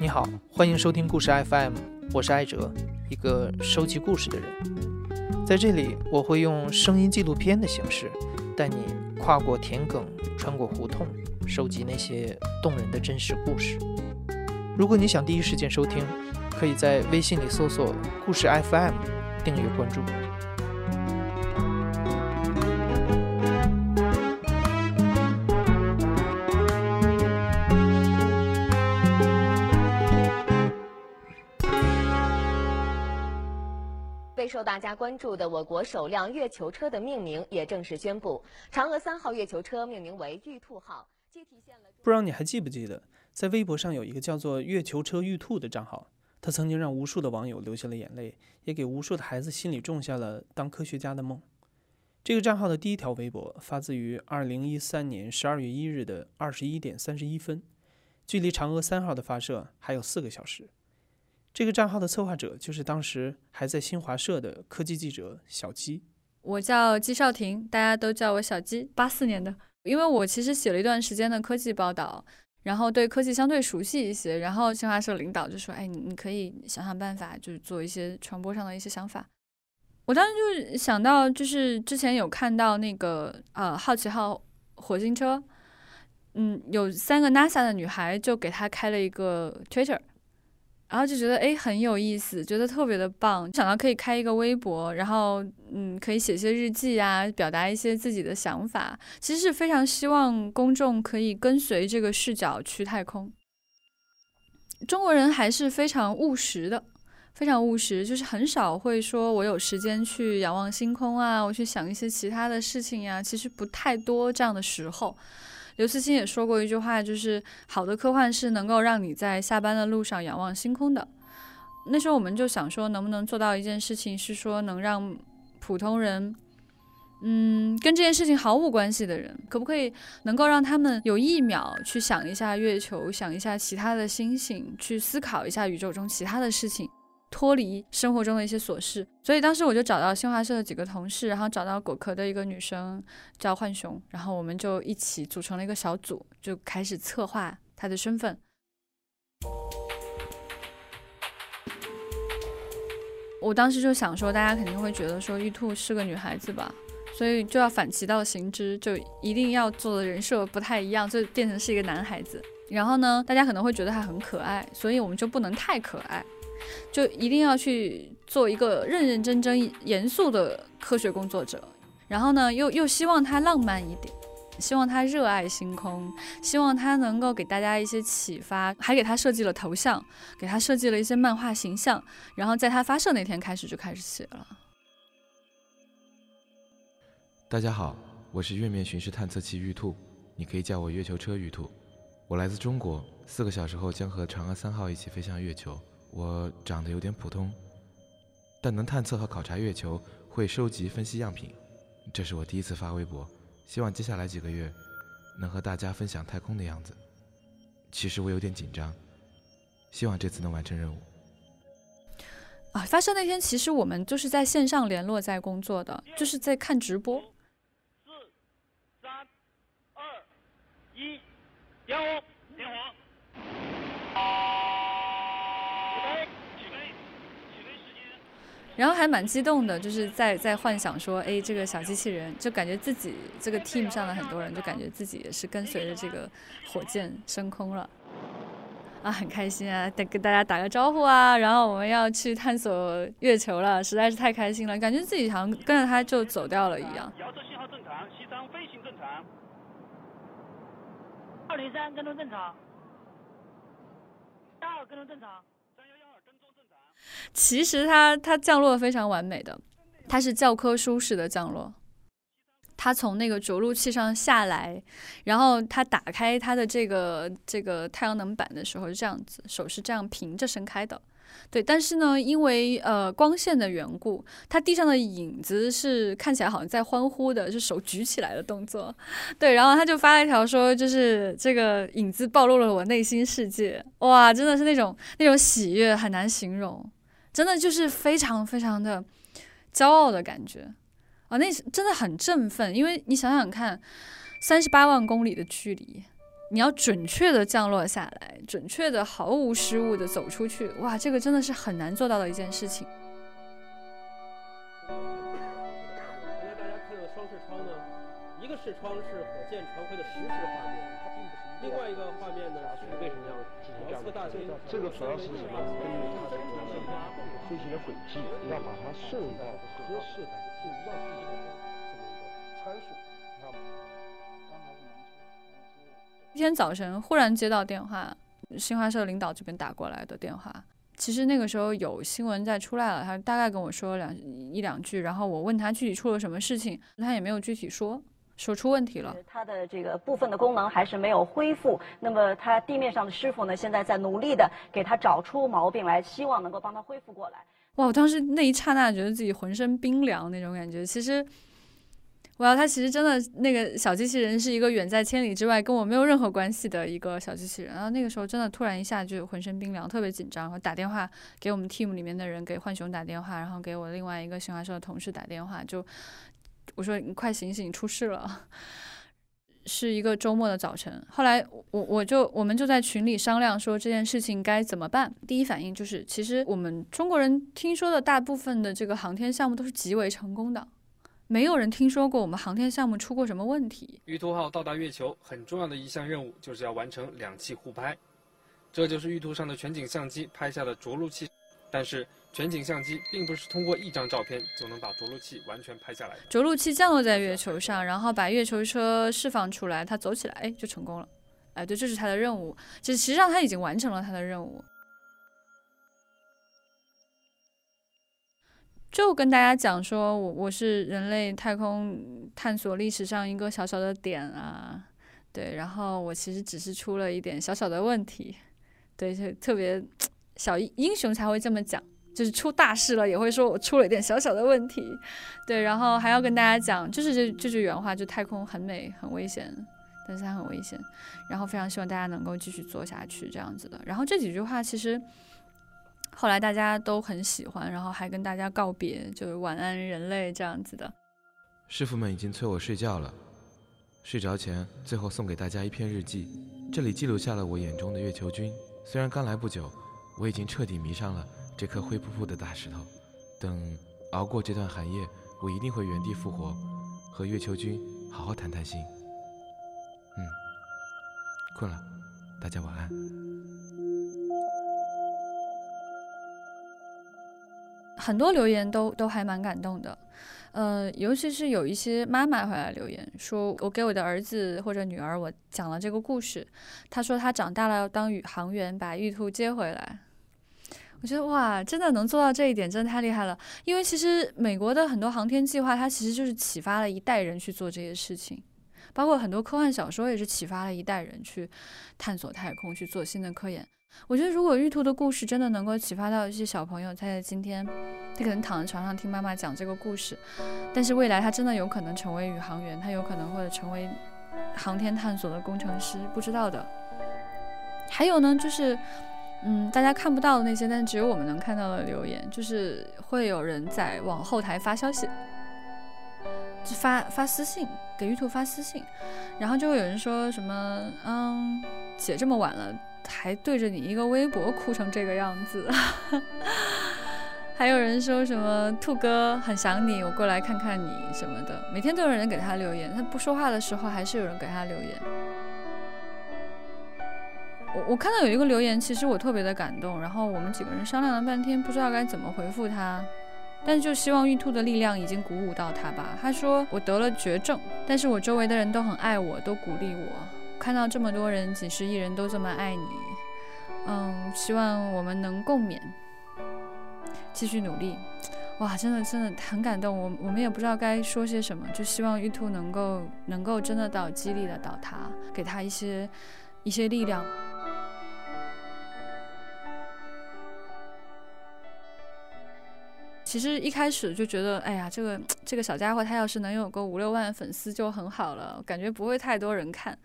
你好，欢迎收听故事 FM，我是艾哲，一个收集故事的人。在这里，我会用声音纪录片的形式，带你跨过田埂，穿过胡同，收集那些动人的真实故事。如果你想第一时间收听，可以在微信里搜索“故事 FM”，订阅关注。备受大家关注的我国首辆月球车的命名也正式宣布，嫦娥三号月球车命名为“玉兔号”，既体现了不知道你还记不记得，在微博上有一个叫做“月球车玉兔”的账号，他曾经让无数的网友流下了眼泪，也给无数的孩子心里种下了当科学家的梦。这个账号的第一条微博发自于二零一三年十二月一日的二十一点三十一分，距离嫦娥三号的发射还有四个小时。这个账号的策划者就是当时还在新华社的科技记者小鸡。我叫姬少婷，大家都叫我小鸡。八四年的，因为我其实写了一段时间的科技报道，然后对科技相对熟悉一些。然后新华社领导就说：“哎，你你可以想想办法，就是做一些传播上的一些想法。”我当时就想到，就是之前有看到那个呃好奇号火星车，嗯，有三个 NASA 的女孩就给他开了一个 Twitter。然后就觉得哎很有意思，觉得特别的棒，想到可以开一个微博，然后嗯可以写些日记啊，表达一些自己的想法。其实是非常希望公众可以跟随这个视角去太空。中国人还是非常务实的，非常务实，就是很少会说我有时间去仰望星空啊，我去想一些其他的事情呀，其实不太多这样的时候。刘慈欣也说过一句话，就是好的科幻是能够让你在下班的路上仰望星空的。那时候我们就想说，能不能做到一件事情，是说能让普通人，嗯，跟这件事情毫无关系的人，可不可以能够让他们有一秒去想一下月球，想一下其他的星星，去思考一下宇宙中其他的事情。脱离生活中的一些琐事，所以当时我就找到新华社的几个同事，然后找到果壳的一个女生叫浣熊，然后我们就一起组成了一个小组，就开始策划她的身份。我当时就想说，大家肯定会觉得说玉兔是个女孩子吧，所以就要反其道行之，就一定要做的人设不太一样，就变成是一个男孩子。然后呢，大家可能会觉得他很可爱，所以我们就不能太可爱。就一定要去做一个认认真真、严肃的科学工作者，然后呢，又又希望他浪漫一点，希望他热爱星空，希望他能够给大家一些启发，还给他设计了头像，给他设计了一些漫画形象，然后在他发射那天开始就开始写了。大家好，我是月面巡视探测器玉兔，你可以叫我月球车玉兔。我来自中国，四个小时后将和嫦娥三号一起飞向月球。我长得有点普通，但能探测和考察月球，会收集分析样品。这是我第一次发微博，希望接下来几个月能和大家分享太空的样子。其实我有点紧张，希望这次能完成任务。啊，发射那天其实我们就是在线上联络，在工作的，就是在看直播。四、三、二、一，点火。然后还蛮激动的，就是在在幻想说，哎，这个小机器人就感觉自己这个 team 上的很多人就感觉自己也是跟随着这个火箭升空了，啊，很开心啊，得跟大家打个招呼啊，然后我们要去探索月球了，实在是太开心了，感觉自己好像跟着它就走掉了一样。遥测信号正常，西昌飞行正常。二零三跟踪正常，大二跟踪正常。其实它它降落非常完美的，它是教科书式的降落。它从那个着陆器上下来，然后它打开它的这个这个太阳能板的时候是这样子，手是这样平着伸开的。对，但是呢，因为呃光线的缘故，它地上的影子是看起来好像在欢呼的，是手举起来的动作。对，然后他就发了一条说，就是这个影子暴露了我内心世界。哇，真的是那种那种喜悦很难形容。真的就是非常非常的骄傲的感觉，啊，那是真的很振奋，因为你想想看，三十八万公里的距离，你要准确的降落下来，准确的毫无失误的走出去，哇，这个真的是很难做到的一件事情。刚才大家看到的双视窗呢，一个视窗是火箭传回的实时画面，它并不是另外一个画面呢是为什么要进行这样的？这个主要是什么？飞行的轨迹，要把它送到合适的进入到地球的这么一个参数。你看，刚才是能一天早晨忽然接到电话，新华社领导这边打过来的电话。其实那个时候有新闻在出来了，他大概跟我说了两一两句，然后我问他具体出了什么事情，他也没有具体说，说出问题了。它的这个部分的功能还是没有恢复。那么，它地面上的师傅呢，现在在努力的给它找出毛病来，希望能够帮它恢复过来。哇！我当时那一刹那觉得自己浑身冰凉那种感觉。其实，哇，它其实真的那个小机器人是一个远在千里之外，跟我没有任何关系的一个小机器人。然后那个时候真的突然一下就浑身冰凉，特别紧张。我打电话给我们 team 里面的人，给浣熊打电话，然后给我另外一个新华社的同事打电话，就我说你快醒醒，出事了。是一个周末的早晨，后来我我就我们就在群里商量说这件事情该怎么办。第一反应就是，其实我们中国人听说的大部分的这个航天项目都是极为成功的，没有人听说过我们航天项目出过什么问题。玉兔号到达月球很重要的一项任务就是要完成两栖互拍，这就是玉兔上的全景相机拍下的着陆器，但是。全景相机并不是通过一张照片就能把着陆器完全拍下来。着陆器降落在月球上，然后把月球车释放出来，它走起来，哎，就成功了。哎，对，这是它的任务。其实实际上它已经完成了它的任务。就跟大家讲说，我我是人类太空探索历史上一个小小的点啊，对，然后我其实只是出了一点小小的问题，对，就特别小英雄才会这么讲。就是出大事了，也会说我出了一点小小的问题，对，然后还要跟大家讲，就是这这句原话，就太空很美，很危险，但是它很危险，然后非常希望大家能够继续做下去这样子的。然后这几句话其实后来大家都很喜欢，然后还跟大家告别，就是晚安人类这样子的。师傅们已经催我睡觉了，睡着前最后送给大家一篇日记，这里记录下了我眼中的月球君。虽然刚来不久，我已经彻底迷上了。这颗灰扑扑的大石头，等熬过这段寒夜，我一定会原地复活，和月球君好好谈谈心。嗯，困了，大家晚安。很多留言都都还蛮感动的，呃，尤其是有一些妈妈回来留言，说我给我的儿子或者女儿我讲了这个故事，他说他长大了要当宇航员，把玉兔接回来。我觉得哇，真的能做到这一点，真的太厉害了。因为其实美国的很多航天计划，它其实就是启发了一代人去做这些事情，包括很多科幻小说也是启发了一代人去探索太空，去做新的科研。我觉得如果玉兔的故事真的能够启发到一些小朋友，他在今天他可能躺在床上听妈妈讲这个故事，但是未来他真的有可能成为宇航员，他有可能或者成为航天探索的工程师，不知道的。还有呢，就是。嗯，大家看不到的那些，但只有我们能看到的留言，就是会有人在往后台发消息，就发发私信给玉兔发私信，然后就会有人说什么，嗯，姐这么晚了还对着你一个微博哭成这个样子，还有人说什么兔哥很想你，我过来看看你什么的，每天都有人给他留言，他不说话的时候还是有人给他留言。我我看到有一个留言，其实我特别的感动，然后我们几个人商量了半天，不知道该怎么回复他，但就希望玉兔的力量已经鼓舞到他吧。他说我得了绝症，但是我周围的人都很爱我，都鼓励我。看到这么多人，几十亿人都这么爱你，嗯，希望我们能共勉，继续努力。哇，真的真的很感动，我我们也不知道该说些什么，就希望玉兔能够能够真的到激励得到他，给他一些一些力量。其实一开始就觉得，哎呀，这个这个小家伙他要是能有个五六万粉丝就很好了，感觉不会太多人看。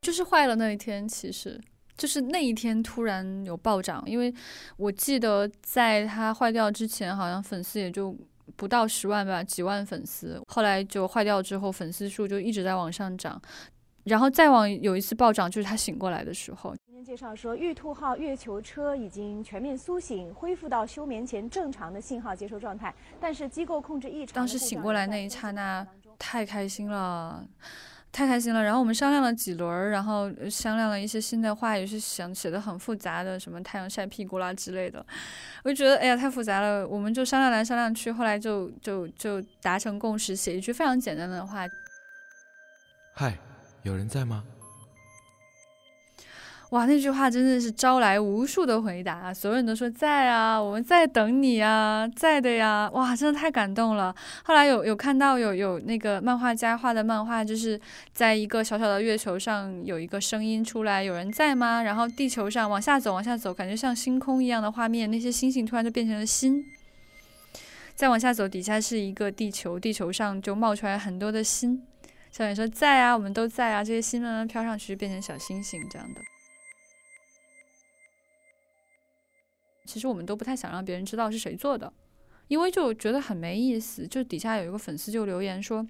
就是坏了那一天，其实就是那一天突然有暴涨，因为我记得在他坏掉之前，好像粉丝也就不到十万吧，几万粉丝，后来就坏掉之后，粉丝数就一直在往上涨，然后再往有一次暴涨，就是他醒过来的时候。介绍说，玉兔号月球车已经全面苏醒，恢复到休眠前正常的信号接收状态，但是机构控制异常。当时醒过来那一刹那，太开心了。太开心了，然后我们商量了几轮，然后商量了一些新的话，也是想写的很复杂的，什么太阳晒屁股啦之类的，我就觉得哎呀太复杂了，我们就商量来商量去，后来就就就达成共识，写一句非常简单的话。嗨，有人在吗？哇，那句话真的是招来无数的回答，所有人都说在啊，我们在等你啊，在的呀，哇，真的太感动了。后来有有看到有有那个漫画家画的漫画，就是在一个小小的月球上有一个声音出来，有人在吗？然后地球上往下走，往下走，感觉像星空一样的画面，那些星星突然就变成了心。再往下走，底下是一个地球，地球上就冒出来很多的心。小远说在啊，我们都在啊，这些心慢慢飘上去，变成小星星这样的。其实我们都不太想让别人知道是谁做的，因为就觉得很没意思。就底下有一个粉丝就留言说：“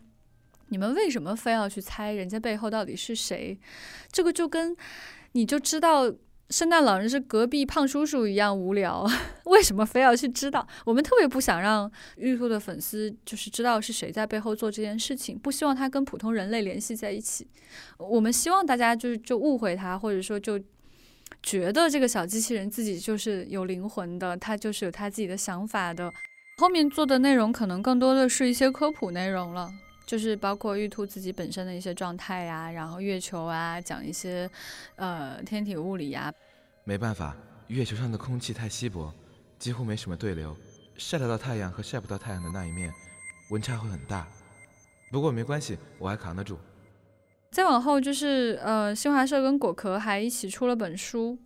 你们为什么非要去猜人家背后到底是谁？这个就跟你就知道圣诞老人是隔壁胖叔叔一样无聊。为什么非要去知道？我们特别不想让玉兔的粉丝就是知道是谁在背后做这件事情，不希望他跟普通人类联系在一起。我们希望大家就是就误会他，或者说就。”觉得这个小机器人自己就是有灵魂的，它就是有它自己的想法的。后面做的内容可能更多的是一些科普内容了，就是包括玉兔自己本身的一些状态呀，然后月球啊，讲一些呃天体物理呀。没办法，月球上的空气太稀薄，几乎没什么对流，晒得到太阳和晒不到太阳的那一面，温差会很大。不过没关系，我还扛得住。再往后就是，呃，新华社跟果壳还一起出了本书，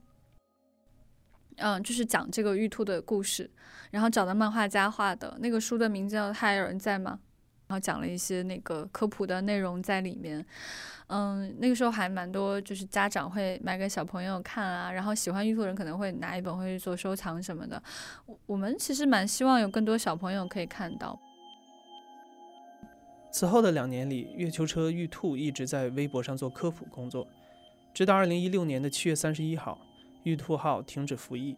嗯，就是讲这个玉兔的故事，然后找的漫画家画的那个书的名字叫《还有人在吗》，然后讲了一些那个科普的内容在里面，嗯，那个时候还蛮多，就是家长会买给小朋友看啊，然后喜欢玉兔人可能会拿一本回去做收藏什么的，我我们其实蛮希望有更多小朋友可以看到。此后的两年里，月球车玉兔一直在微博上做科普工作，直到2016年的7月31号，玉兔号停止服役。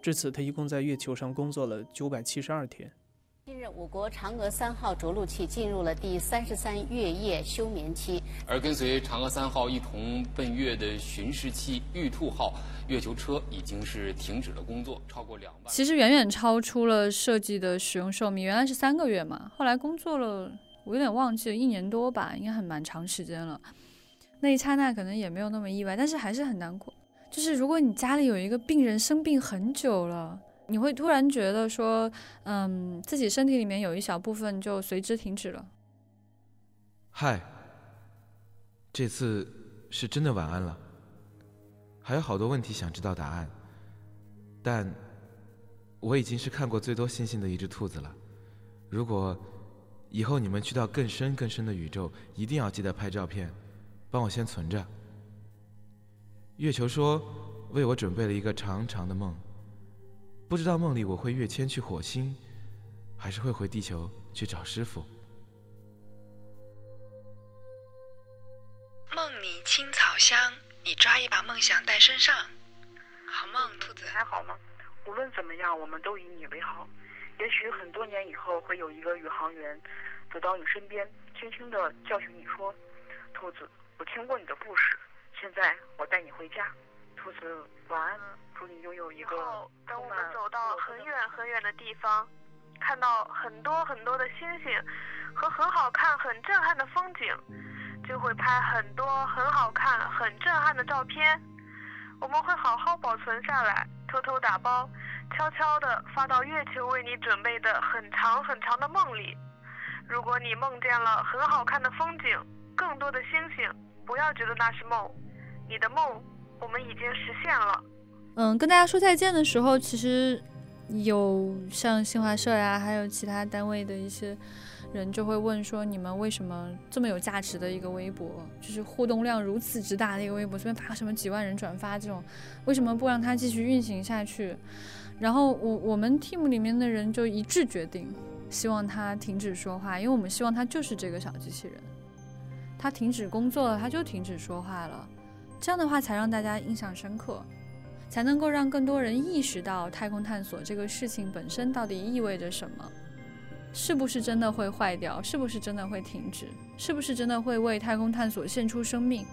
至此，他一共在月球上工作了972天。近日，我国嫦娥三号着陆器进入了第三十三月夜休眠期，而跟随嫦娥三号一同奔月的巡视器玉兔号月球车已经是停止了工作，超过两万。其实远远超出了设计的使用寿命，原来是三个月嘛，后来工作了。我有点忘记了，一年多吧，应该很蛮长时间了。那一刹那可能也没有那么意外，但是还是很难过。就是如果你家里有一个病人生病很久了，你会突然觉得说，嗯，自己身体里面有一小部分就随之停止了。嗨，这次是真的晚安了。还有好多问题想知道答案，但我已经是看过最多星星的一只兔子了。如果。以后你们去到更深更深的宇宙，一定要记得拍照片，帮我先存着。月球说，为我准备了一个长长的梦，不知道梦里我会跃迁去火星，还是会回地球去找师傅。梦里青草香，你抓一把梦想带身上。好梦，兔子。还好吗？无论怎么样，我们都以你为好。也许很多年以后，会有一个宇航员走到你身边，轻轻地叫醒你说：“兔子，我听过你的故事，现在我带你回家。”兔子，晚安，祝你拥有一个。等我们走到很远很远的地方，看到很多很多的星星和很好看、很震撼的风景，就会拍很多很好看、很震撼的照片。我们会好好保存下来，偷偷打包。悄悄地发到月球为你准备的很长很长的梦里。如果你梦见了很好看的风景，更多的星星，不要觉得那是梦，你的梦我们已经实现了。嗯，跟大家说再见的时候，其实有像新华社呀，还有其他单位的一些人就会问说：你们为什么这么有价值的一个微博，就是互动量如此之大的一个微博，随便发什么几万人转发这种，为什么不让它继续运行下去？然后我我们 team 里面的人就一致决定，希望它停止说话，因为我们希望它就是这个小机器人，它停止工作了，它就停止说话了，这样的话才让大家印象深刻，才能够让更多人意识到太空探索这个事情本身到底意味着什么，是不是真的会坏掉，是不是真的会停止，是不是真的会为太空探索献出生命。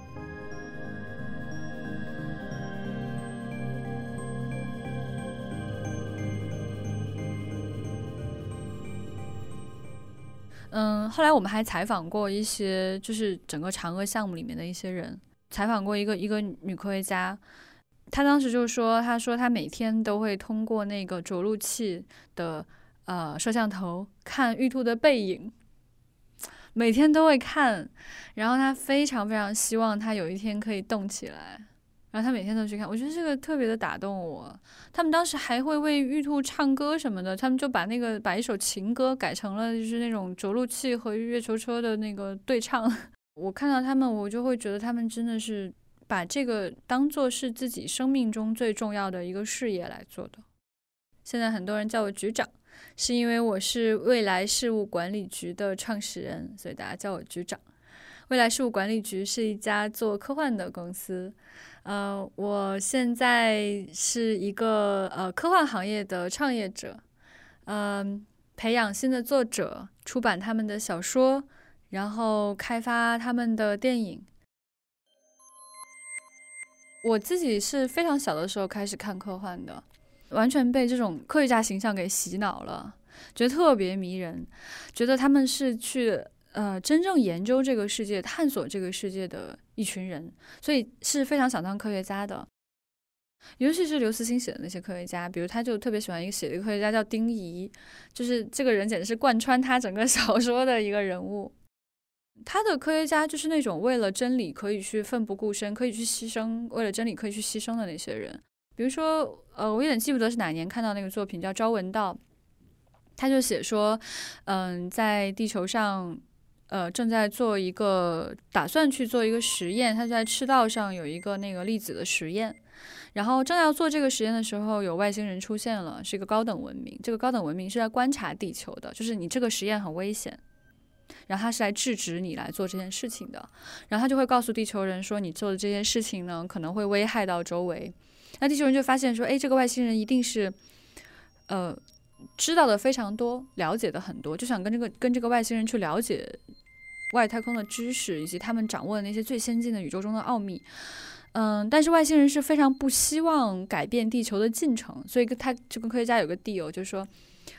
嗯，后来我们还采访过一些，就是整个嫦娥项目里面的一些人，采访过一个一个女科学家，她当时就说，她说她每天都会通过那个着陆器的呃摄像头看玉兔的背影，每天都会看，然后她非常非常希望它有一天可以动起来。然后他每天都去看，我觉得这个特别的打动我。他们当时还会为玉兔唱歌什么的，他们就把那个把一首情歌改成了就是那种着陆器和月球车的那个对唱。我看到他们，我就会觉得他们真的是把这个当做是自己生命中最重要的一个事业来做的。现在很多人叫我局长，是因为我是未来事务管理局的创始人，所以大家叫我局长。未来事务管理局是一家做科幻的公司。呃，我现在是一个呃科幻行业的创业者，嗯，培养新的作者，出版他们的小说，然后开发他们的电影。我自己是非常小的时候开始看科幻的，完全被这种科学家形象给洗脑了，觉得特别迷人，觉得他们是去。呃，真正研究这个世界、探索这个世界的一群人，所以是非常想当科学家的。尤其是刘慈欣写的那些科学家，比如他就特别喜欢一个写的科学家叫丁仪，就是这个人简直是贯穿他整个 小说的一个人物。他的科学家就是那种为了真理可以去奋不顾身、可以去牺牲，为了真理可以去牺牲的那些人。比如说，呃，我有点记不得是哪年看到那个作品叫《朝闻道》，他就写说，嗯，在地球上。呃，正在做一个打算去做一个实验，他在赤道上有一个那个粒子的实验，然后正要做这个实验的时候，有外星人出现了，是一个高等文明。这个高等文明是在观察地球的，就是你这个实验很危险，然后他是来制止你来做这件事情的，然后他就会告诉地球人说，你做的这件事情呢，可能会危害到周围。那地球人就发现说，哎，这个外星人一定是，呃。知道的非常多，了解的很多，就想跟这个跟这个外星人去了解外太空的知识，以及他们掌握的那些最先进的宇宙中的奥秘。嗯，但是外星人是非常不希望改变地球的进程，所以他就跟科学家有个 deal，就是说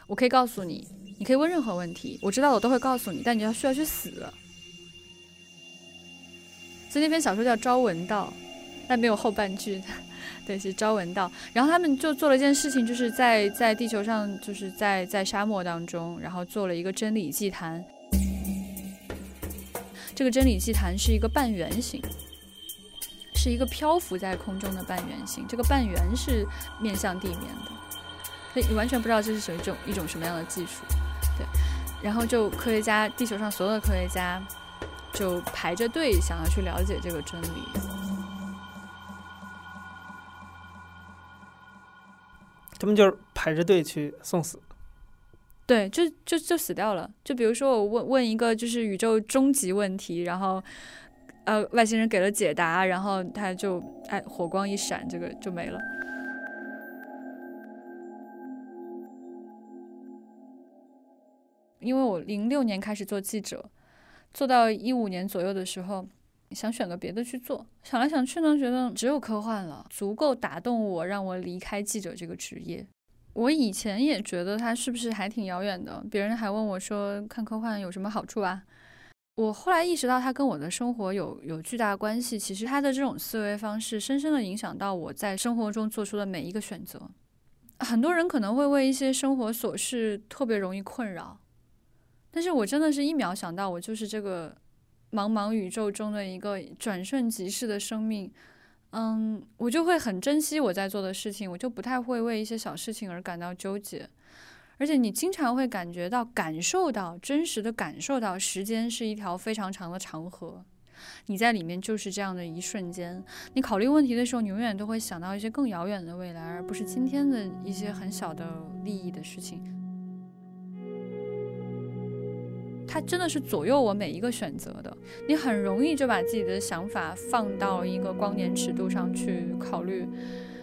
我可以告诉你，你可以问任何问题，我知道我都会告诉你，但你要需要去死。所以那篇小说叫《朝闻道》，但没有后半句。对，是朝闻道。然后他们就做了一件事情，就是在在地球上，就是在在沙漠当中，然后做了一个真理祭坛。这个真理祭坛是一个半圆形，是一个漂浮在空中的半圆形。这个半圆是面向地面的，所以你完全不知道这是属于一种一种什么样的技术。对，然后就科学家，地球上所有的科学家就排着队想要去了解这个真理。他们就是排着队去送死，对，就就就死掉了。就比如说我问问一个就是宇宙终极问题，然后呃外星人给了解答，然后他就哎火光一闪，这个就没了。因为我零六年开始做记者，做到一五年左右的时候。想选个别的去做，想来想去呢，觉得只有科幻了，足够打动我，让我离开记者这个职业。我以前也觉得它是不是还挺遥远的，别人还问我说看科幻有什么好处啊？我后来意识到它跟我的生活有有巨大关系。其实它的这种思维方式深深的影响到我在生活中做出的每一个选择。很多人可能会为一些生活琐事特别容易困扰，但是我真的是一秒想到我就是这个。茫茫宇宙中的一个转瞬即逝的生命，嗯，我就会很珍惜我在做的事情，我就不太会为一些小事情而感到纠结。而且你经常会感觉到、感受到、真实的感受到，时间是一条非常长的长河，你在里面就是这样的一瞬间。你考虑问题的时候，你永远都会想到一些更遥远的未来，而不是今天的一些很小的利益的事情。它真的是左右我每一个选择的。你很容易就把自己的想法放到一个光年尺度上去考虑，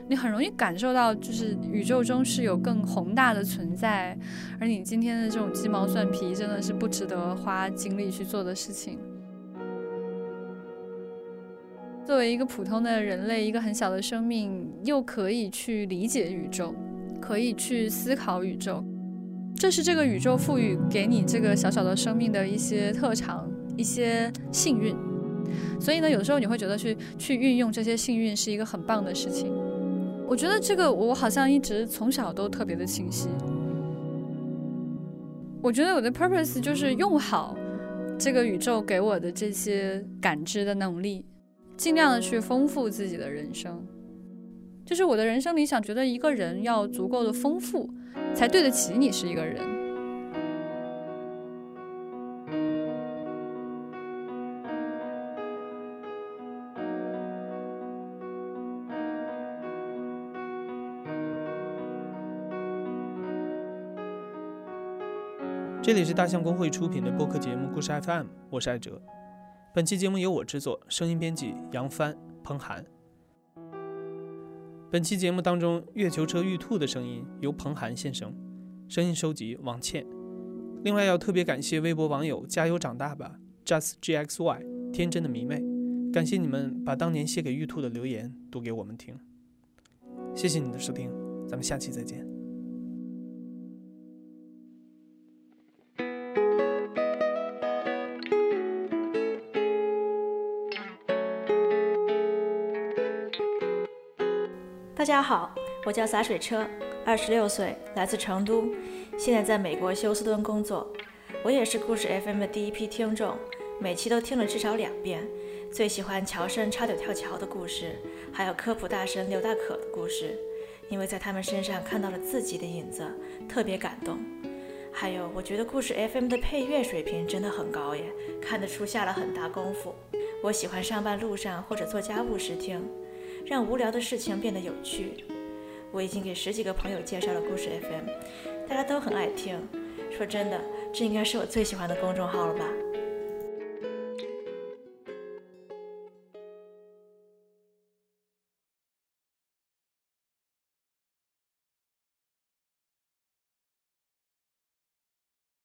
你很容易感受到，就是宇宙中是有更宏大的存在，而你今天的这种鸡毛蒜皮真的是不值得花精力去做的事情。作为一个普通的人类，一个很小的生命，又可以去理解宇宙，可以去思考宇宙，这是这个宇宙赋予给你这个小小的生命的一些特长、一些幸运。所以呢，有时候你会觉得去去运用这些幸运是一个很棒的事情。我觉得这个我好像一直从小都特别的清晰。我觉得我的 purpose 就是用好这个宇宙给我的这些感知的能力。尽量的去丰富自己的人生，就是我的人生理想。觉得一个人要足够的丰富，才对得起你是一个人。这里是大象公会出品的播客节目《故事 FM》，我是艾哲。本期节目由我制作，声音编辑杨帆、彭涵。本期节目当中，月球车玉兔的声音由彭涵献声，声音收集王倩。另外要特别感谢微博网友“加油长大吧 ”，justgxy 天真的迷妹，感谢你们把当年写给玉兔的留言读给我们听。谢谢你的收听，咱们下期再见。我叫洒水车，二十六岁，来自成都，现在在美国休斯敦工作。我也是故事 FM 的第一批听众，每期都听了至少两遍。最喜欢乔生差点跳桥的故事，还有科普大神刘大可的故事，因为在他们身上看到了自己的影子，特别感动。还有，我觉得故事 FM 的配乐水平真的很高耶，看得出下了很大功夫。我喜欢上班路上或者做家务时听。让无聊的事情变得有趣。我已经给十几个朋友介绍了故事 FM，大家都很爱听。说真的，这应该是我最喜欢的公众号了吧。